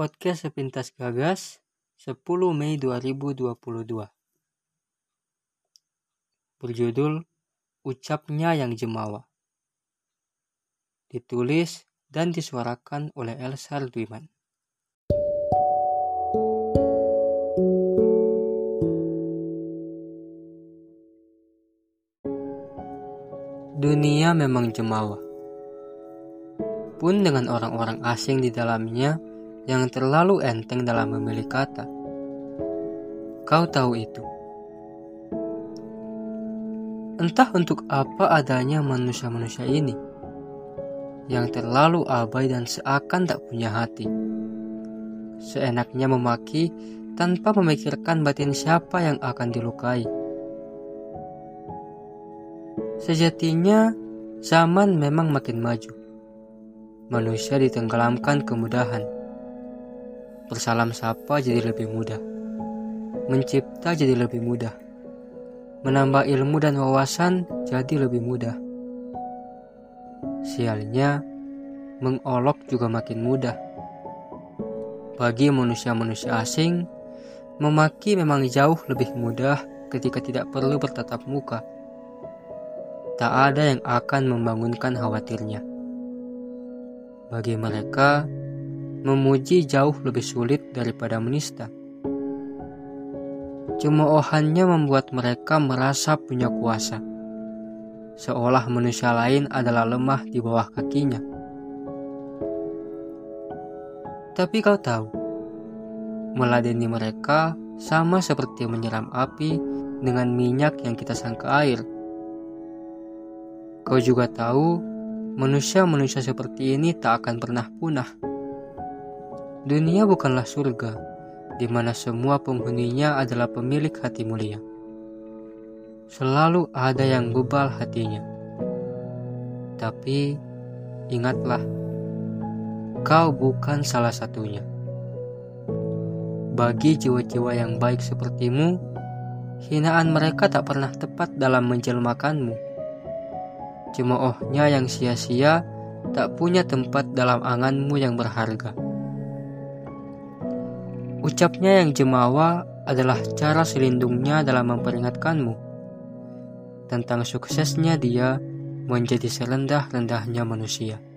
Podcast Sepintas Gagas 10 Mei 2022 Berjudul Ucapnya yang Jemawa. Ditulis dan disuarakan oleh Elsa Dwiman Dunia memang jemawa. Pun dengan orang-orang asing di dalamnya yang terlalu enteng dalam memilih kata. Kau tahu itu. Entah untuk apa adanya manusia-manusia ini yang terlalu abai dan seakan tak punya hati. Seenaknya memaki tanpa memikirkan batin siapa yang akan dilukai. Sejatinya, zaman memang makin maju manusia ditenggelamkan kemudahan. Bersalam sapa jadi lebih mudah. Mencipta jadi lebih mudah. Menambah ilmu dan wawasan jadi lebih mudah. Sialnya, mengolok juga makin mudah. Bagi manusia-manusia asing, memaki memang jauh lebih mudah ketika tidak perlu bertatap muka. Tak ada yang akan membangunkan khawatirnya. Bagi mereka, memuji jauh lebih sulit daripada menista. Cemoohannya membuat mereka merasa punya kuasa, seolah manusia lain adalah lemah di bawah kakinya. Tapi kau tahu, meladeni mereka sama seperti menyeram api dengan minyak yang kita sangka air. Kau juga tahu Manusia-manusia seperti ini tak akan pernah punah. Dunia bukanlah surga, di mana semua penghuninya adalah pemilik hati mulia. Selalu ada yang bebal hatinya. Tapi ingatlah, kau bukan salah satunya. Bagi jiwa-jiwa yang baik sepertimu, hinaan mereka tak pernah tepat dalam menjelmakanmu cemoohnya yang sia-sia tak punya tempat dalam anganmu yang berharga. Ucapnya yang jemawa adalah cara selindungnya dalam memperingatkanmu tentang suksesnya dia menjadi serendah-rendahnya manusia.